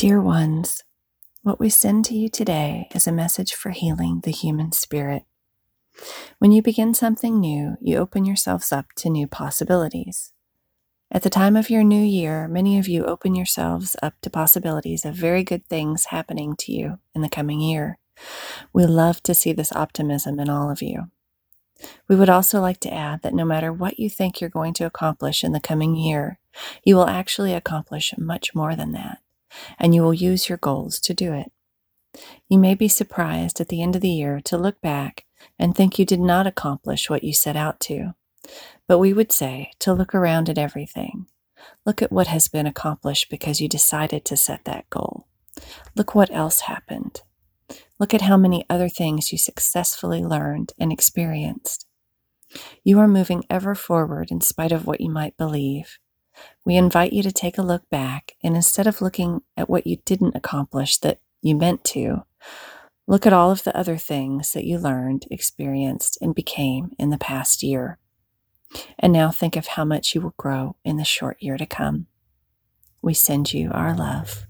Dear ones, what we send to you today is a message for healing the human spirit. When you begin something new, you open yourselves up to new possibilities. At the time of your new year, many of you open yourselves up to possibilities of very good things happening to you in the coming year. We love to see this optimism in all of you. We would also like to add that no matter what you think you're going to accomplish in the coming year, you will actually accomplish much more than that, and you will use your goals to do it. You may be surprised at the end of the year to look back and think you did not accomplish what you set out to. But we would say to look around at everything. Look at what has been accomplished because you decided to set that goal. Look what else happened. Look at how many other things you successfully learned and experienced. You are moving ever forward in spite of what you might believe. We invite you to take a look back and instead of looking at what you didn't accomplish that you meant to, look at all of the other things that you learned, experienced, and became in the past year. And now think of how much you will grow in the short year to come. We send you our love.